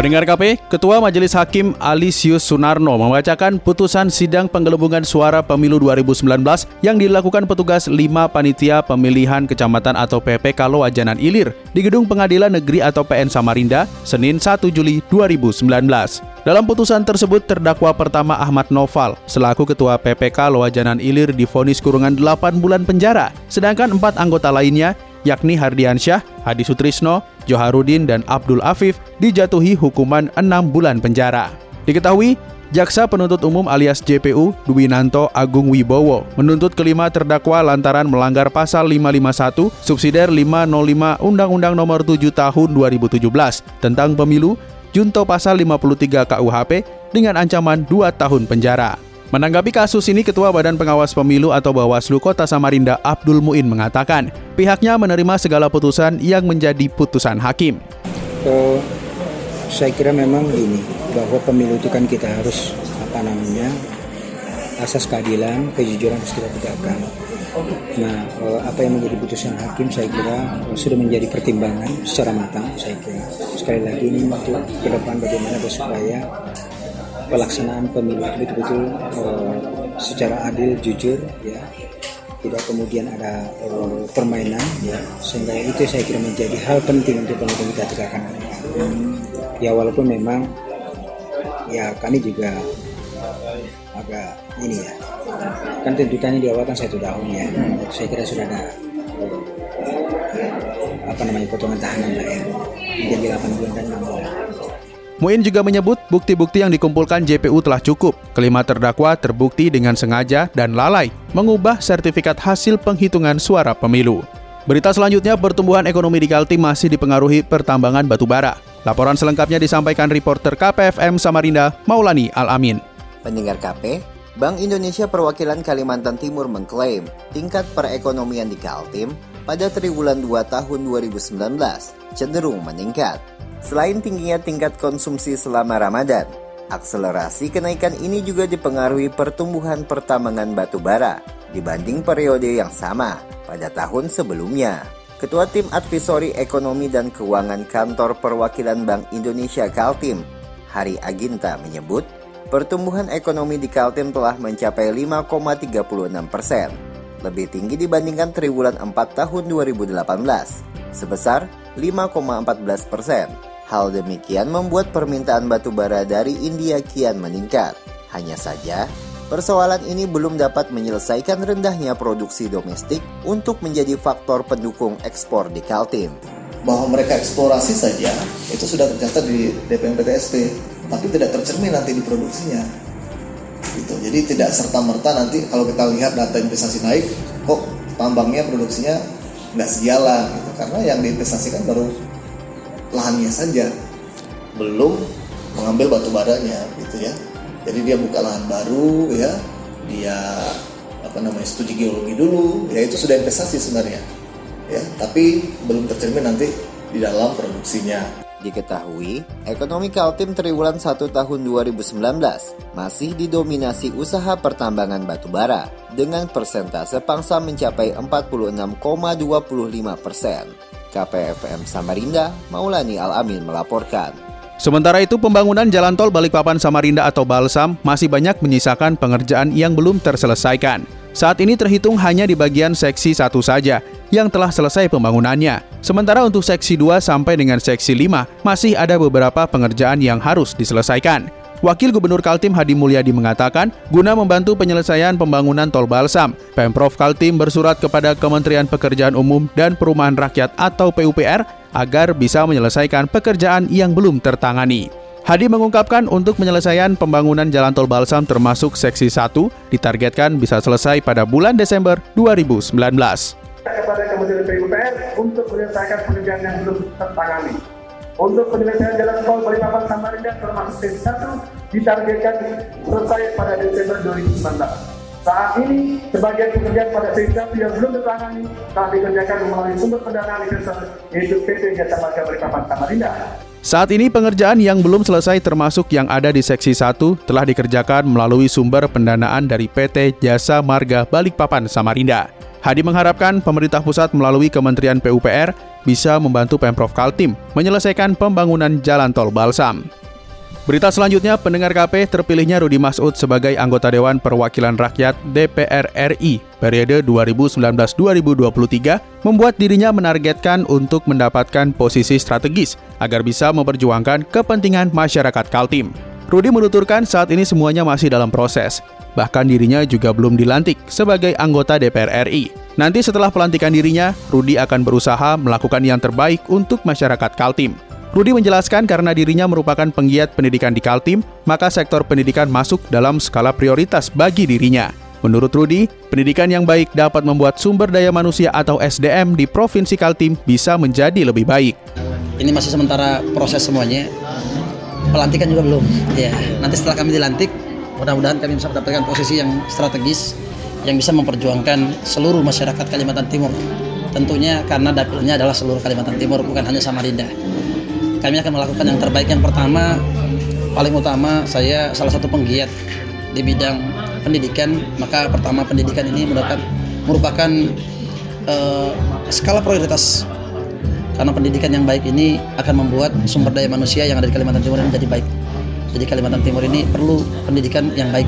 Pendengar KP, Ketua Majelis Hakim Alisius Sunarno membacakan putusan sidang penggelembungan suara pemilu 2019 yang dilakukan petugas 5 panitia pemilihan kecamatan atau PPK Loajanan Ilir di Gedung Pengadilan Negeri atau PN Samarinda, Senin 1 Juli 2019. Dalam putusan tersebut, terdakwa pertama Ahmad Noval selaku Ketua PPK Loajanan Ilir difonis kurungan 8 bulan penjara, sedangkan empat anggota lainnya yakni Hardiansyah, Hadi Sutrisno, Joharudin, dan Abdul Afif dijatuhi hukuman 6 bulan penjara. Diketahui, Jaksa Penuntut Umum alias JPU Dwinanto Agung Wibowo menuntut kelima terdakwa lantaran melanggar pasal 551 subsidiar 505 Undang-Undang Nomor 7 Tahun 2017 tentang pemilu junto pasal 53 KUHP dengan ancaman 2 tahun penjara. Menanggapi kasus ini, Ketua Badan Pengawas Pemilu atau Bawaslu Kota Samarinda Abdul Muin mengatakan, pihaknya menerima segala putusan yang menjadi putusan hakim. Uh, saya kira memang gini, bahwa pemilu itu kan kita harus apa namanya asas keadilan, kejujuran harus kita tegakkan. Nah, uh, apa yang menjadi putusan hakim saya kira sudah menjadi pertimbangan secara matang. Saya kira sekali lagi ini untuk ke depan bagaimana supaya pelaksanaan pemilu itu betul-betul uh, secara adil, jujur, ya tidak kemudian ada uh, permainan, ya sehingga itu saya kira menjadi hal penting untuk kemudian kita tegakkan. Hmm. Ya walaupun memang ya kami juga agak ini ya kan tuntutannya di awal kan satu tahun ya hmm. saya kira sudah ada uh, apa namanya potongan tahanan lah ya menjadi 8 bulan dan 6 bulan Muin juga menyebut bukti-bukti yang dikumpulkan JPU telah cukup. Kelima terdakwa terbukti dengan sengaja dan lalai mengubah sertifikat hasil penghitungan suara pemilu. Berita selanjutnya, pertumbuhan ekonomi di Kaltim masih dipengaruhi pertambangan batu bara. Laporan selengkapnya disampaikan reporter KPFM Samarinda, Maulani Al-Amin. Pendengar KP, Bank Indonesia Perwakilan Kalimantan Timur mengklaim tingkat perekonomian di Kaltim pada triwulan 2 tahun 2019 cenderung meningkat. Selain tingginya tingkat konsumsi selama Ramadan, akselerasi kenaikan ini juga dipengaruhi pertumbuhan pertambangan batu bara dibanding periode yang sama pada tahun sebelumnya. Ketua Tim Advisory Ekonomi dan Keuangan Kantor Perwakilan Bank Indonesia Kaltim, Hari Aginta menyebut, pertumbuhan ekonomi di Kaltim telah mencapai 5,36 persen, lebih tinggi dibandingkan triwulan 4 tahun 2018, sebesar 5,14 persen. Hal demikian membuat permintaan batu bara dari India kian meningkat. Hanya saja, persoalan ini belum dapat menyelesaikan rendahnya produksi domestik untuk menjadi faktor pendukung ekspor di Kaltim. Bahwa mereka eksplorasi saja itu sudah tercatat di DPM PTSP, tapi tidak tercermin nanti di produksinya. Gitu. Jadi tidak serta merta nanti kalau kita lihat data investasi naik, kok tambangnya produksinya nggak sejalan gitu. Karena yang diinvestasikan baru lahannya saja. Belum mengambil batu baranya gitu ya. Jadi dia buka lahan baru ya. Dia apa namanya studi geologi dulu. Ya itu sudah investasi sebenarnya. Ya tapi belum tercermin nanti di dalam produksinya Diketahui, ekonomi Kaltim triwulan 1 tahun 2019 masih didominasi usaha pertambangan batu bara dengan persentase pangsa mencapai 46,25 persen. KPFM Samarinda, Maulani Al-Amin melaporkan. Sementara itu, pembangunan jalan tol Balikpapan Samarinda atau Balsam masih banyak menyisakan pengerjaan yang belum terselesaikan. Saat ini terhitung hanya di bagian seksi satu saja yang telah selesai pembangunannya. Sementara untuk seksi 2 sampai dengan seksi 5 masih ada beberapa pengerjaan yang harus diselesaikan. Wakil Gubernur Kaltim Hadi Mulyadi mengatakan, guna membantu penyelesaian pembangunan tol Balsam, Pemprov Kaltim bersurat kepada Kementerian Pekerjaan Umum dan Perumahan Rakyat atau PUPR agar bisa menyelesaikan pekerjaan yang belum tertangani. Hadi mengungkapkan untuk penyelesaian pembangunan jalan tol Balsam termasuk seksi 1 ditargetkan bisa selesai pada bulan Desember 2019. Kepada Kementerian PUPR untuk menyelesaikan pekerjaan yang belum tertangani untuk penyelesaian jalan tol Balikpapan Samarinda termasuk phase 1 ditargetkan selesai pada Desember 2019. Saat ini, sebagian pekerjaan pada 1 yang belum tertangani telah dikerjakan melalui sumber pendanaan investor yaitu PT Jasa Marga Balikpapan Samarinda. Saat ini pengerjaan yang belum selesai termasuk yang ada di seksi 1 telah dikerjakan melalui sumber pendanaan dari PT Jasa Marga Balikpapan Samarinda. Hadi mengharapkan pemerintah pusat melalui Kementerian PUPR bisa membantu Pemprov Kaltim menyelesaikan pembangunan jalan tol Balsam. Berita selanjutnya, pendengar KP terpilihnya Rudi Masud sebagai anggota Dewan Perwakilan Rakyat DPR RI periode 2019-2023 membuat dirinya menargetkan untuk mendapatkan posisi strategis agar bisa memperjuangkan kepentingan masyarakat Kaltim. Rudi menuturkan saat ini semuanya masih dalam proses. Bahkan dirinya juga belum dilantik sebagai anggota DPR RI. Nanti setelah pelantikan dirinya, Rudi akan berusaha melakukan yang terbaik untuk masyarakat Kaltim. Rudi menjelaskan karena dirinya merupakan penggiat pendidikan di Kaltim, maka sektor pendidikan masuk dalam skala prioritas bagi dirinya. Menurut Rudi, pendidikan yang baik dapat membuat sumber daya manusia atau SDM di Provinsi Kaltim bisa menjadi lebih baik. Ini masih sementara proses semuanya. Pelantikan juga belum. Ya, nanti setelah kami dilantik, mudah-mudahan kami bisa mendapatkan posisi yang strategis yang bisa memperjuangkan seluruh masyarakat Kalimantan Timur. Tentunya karena dapilnya adalah seluruh Kalimantan Timur, bukan hanya Samarinda. Kami akan melakukan yang terbaik. Yang pertama, paling utama, saya salah satu penggiat di bidang pendidikan. Maka pertama pendidikan ini merupakan merupakan uh, skala prioritas karena pendidikan yang baik ini akan membuat sumber daya manusia yang ada di Kalimantan Timur ini menjadi baik. Jadi Kalimantan Timur ini perlu pendidikan yang baik.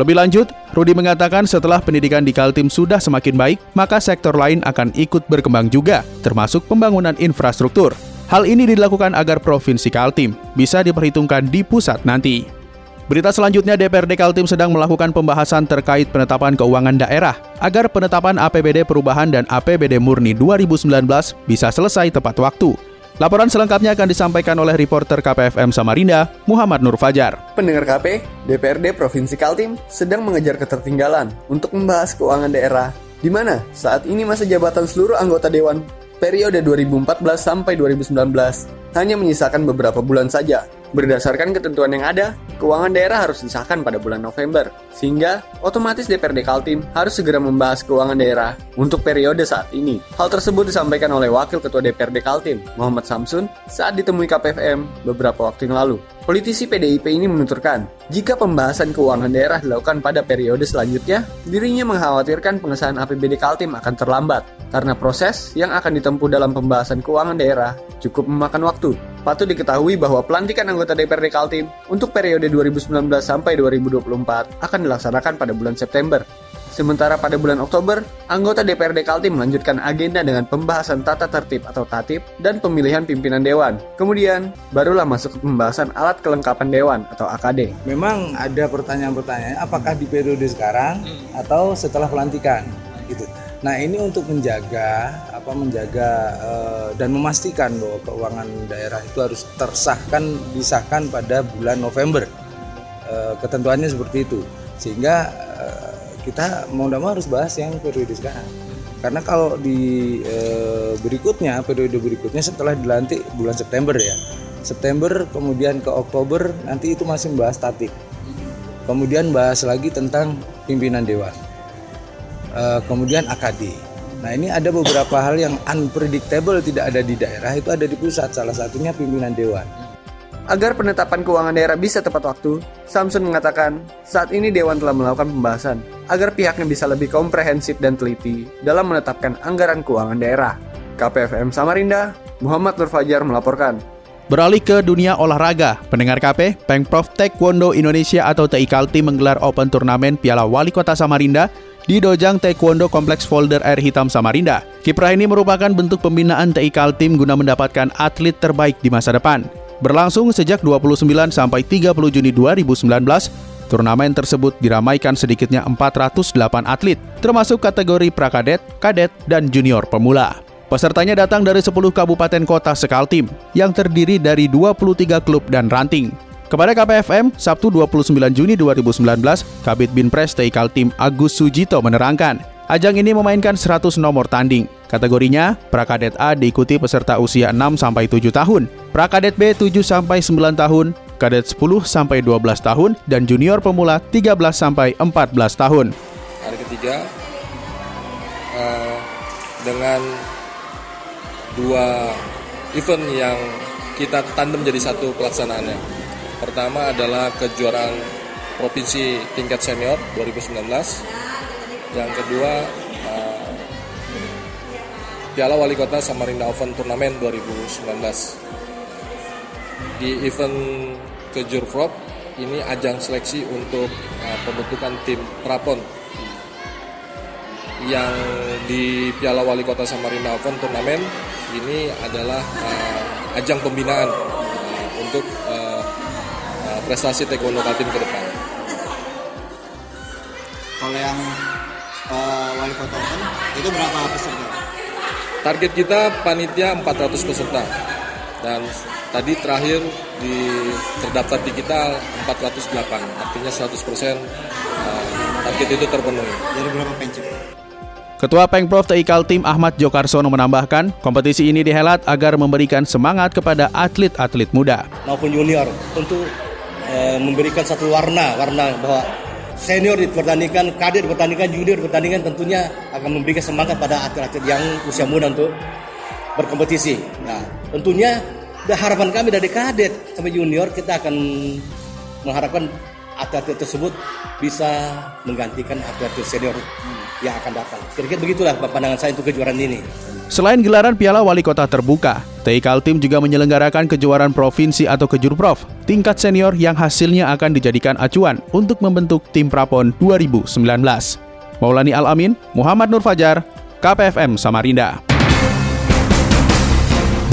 Lebih lanjut, Rudi mengatakan setelah pendidikan di Kaltim sudah semakin baik, maka sektor lain akan ikut berkembang juga, termasuk pembangunan infrastruktur. Hal ini dilakukan agar Provinsi Kaltim bisa diperhitungkan di pusat nanti. Berita selanjutnya DPRD Kaltim sedang melakukan pembahasan terkait penetapan keuangan daerah agar penetapan APBD perubahan dan APBD murni 2019 bisa selesai tepat waktu. Laporan selengkapnya akan disampaikan oleh reporter KPFM Samarinda, Muhammad Nur Fajar. Pendengar KP, DPRD Provinsi Kaltim sedang mengejar ketertinggalan untuk membahas keuangan daerah, di mana saat ini masa jabatan seluruh anggota Dewan periode 2014 sampai 2019 hanya menyisakan beberapa bulan saja. Berdasarkan ketentuan yang ada, keuangan daerah harus disahkan pada bulan November, sehingga otomatis DPRD Kaltim harus segera membahas keuangan daerah untuk periode saat ini. Hal tersebut disampaikan oleh Wakil Ketua DPRD Kaltim, Muhammad Samsun, saat ditemui KPFM beberapa waktu yang lalu. Politisi PDIP ini menuturkan, jika pembahasan keuangan daerah dilakukan pada periode selanjutnya, dirinya mengkhawatirkan pengesahan APBD Kaltim akan terlambat, karena proses yang akan ditempuh dalam pembahasan keuangan daerah cukup memakan waktu. Patut diketahui bahwa pelantikan anggota DPRD Kaltim untuk periode 2019 sampai 2024 akan dilaksanakan pada bulan September. Sementara pada bulan Oktober, anggota DPRD Kaltim melanjutkan agenda dengan pembahasan tata tertib atau tatip dan pemilihan pimpinan dewan. Kemudian, barulah masuk ke pembahasan alat kelengkapan dewan atau AKD. Memang ada pertanyaan-pertanyaan apakah di periode sekarang atau setelah pelantikan gitu. Nah ini untuk menjaga apa menjaga uh, dan memastikan bahwa keuangan daerah itu harus tersahkan disahkan pada bulan November. Uh, ketentuannya seperti itu sehingga uh, kita mau tidak mau harus bahas yang periode sekarang. Karena kalau di berikutnya periode berikutnya setelah dilantik bulan September ya September kemudian ke Oktober nanti itu masih membahas tatip. Kemudian bahas lagi tentang pimpinan dewan uh, kemudian AKD. Nah ini ada beberapa hal yang unpredictable tidak ada di daerah itu ada di pusat salah satunya pimpinan dewan. Agar penetapan keuangan daerah bisa tepat waktu, Samson mengatakan saat ini Dewan telah melakukan pembahasan agar pihaknya bisa lebih komprehensif dan teliti dalam menetapkan anggaran keuangan daerah. KPFM Samarinda, Muhammad Nur Fajar melaporkan. Beralih ke dunia olahraga, pendengar KP, Pengprov Taekwondo Indonesia atau TI Kalti menggelar Open Turnamen Piala Wali Kota Samarinda di Dojang Taekwondo Kompleks Folder Air Hitam Samarinda. Kiprah ini merupakan bentuk pembinaan TI Kaltim guna mendapatkan atlet terbaik di masa depan. Berlangsung sejak 29 sampai 30 Juni 2019, turnamen tersebut diramaikan sedikitnya 408 atlet, termasuk kategori prakadet, kadet, dan junior pemula. Pesertanya datang dari 10 kabupaten kota sekaltim, yang terdiri dari 23 klub dan ranting. Kepada KPFM, Sabtu 29 Juni 2019, Kabit Binpres TI Kaltim Agus Sujito menerangkan, Ajang ini memainkan 100 nomor tanding. Kategorinya, Prakadet A diikuti peserta usia 6 sampai 7 tahun, Prakadet B 7 sampai 9 tahun, Kadet 10 sampai 12 tahun dan Junior Pemula 13 sampai 14 tahun. Hari ketiga uh, dengan dua event yang kita tandem jadi satu pelaksanaannya. Pertama adalah kejuaraan provinsi tingkat senior 2019 yang kedua uh, Piala Wali Kota Samarinda Open Turnamen 2019 di event Kejurprop ini ajang seleksi untuk uh, pembentukan tim prapon. Yang di Piala Wali Kota Samarinda Open Turnamen ini adalah uh, ajang pembinaan uh, untuk prestasi taekwondo Kaltim ke depan. Kalau yang uh, wali kota kan itu berapa peserta? Target kita panitia 400 peserta dan tadi terakhir di terdaftar di kita 408 artinya 100% uh, target itu terpenuhi. Jadi berapa pencip? Ketua Pengprov TI Kaltim Ahmad Jokarsono menambahkan, kompetisi ini dihelat agar memberikan semangat kepada atlet-atlet muda maupun junior untuk e, memberikan satu warna warna bahwa senior dipertandingkan, kadet dipertandingkan, junior dipertandingkan tentunya akan memberikan semangat pada atlet-atlet yang usia muda untuk berkompetisi. Nah, tentunya harapan kami dari kadet sampai junior kita akan mengharapkan atlet-atlet tersebut bisa menggantikan atlet-atlet senior yang akan datang. Kira-kira begitulah pandangan saya untuk kejuaraan ini. Selain gelaran Piala Wali Kota terbuka, TI Kaltim juga menyelenggarakan kejuaraan provinsi atau kejurprov tingkat senior yang hasilnya akan dijadikan acuan untuk membentuk tim Prapon 2019. Maulani Al-Amin, Muhammad Nur Fajar, KPFM Samarinda.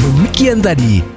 Demikian tadi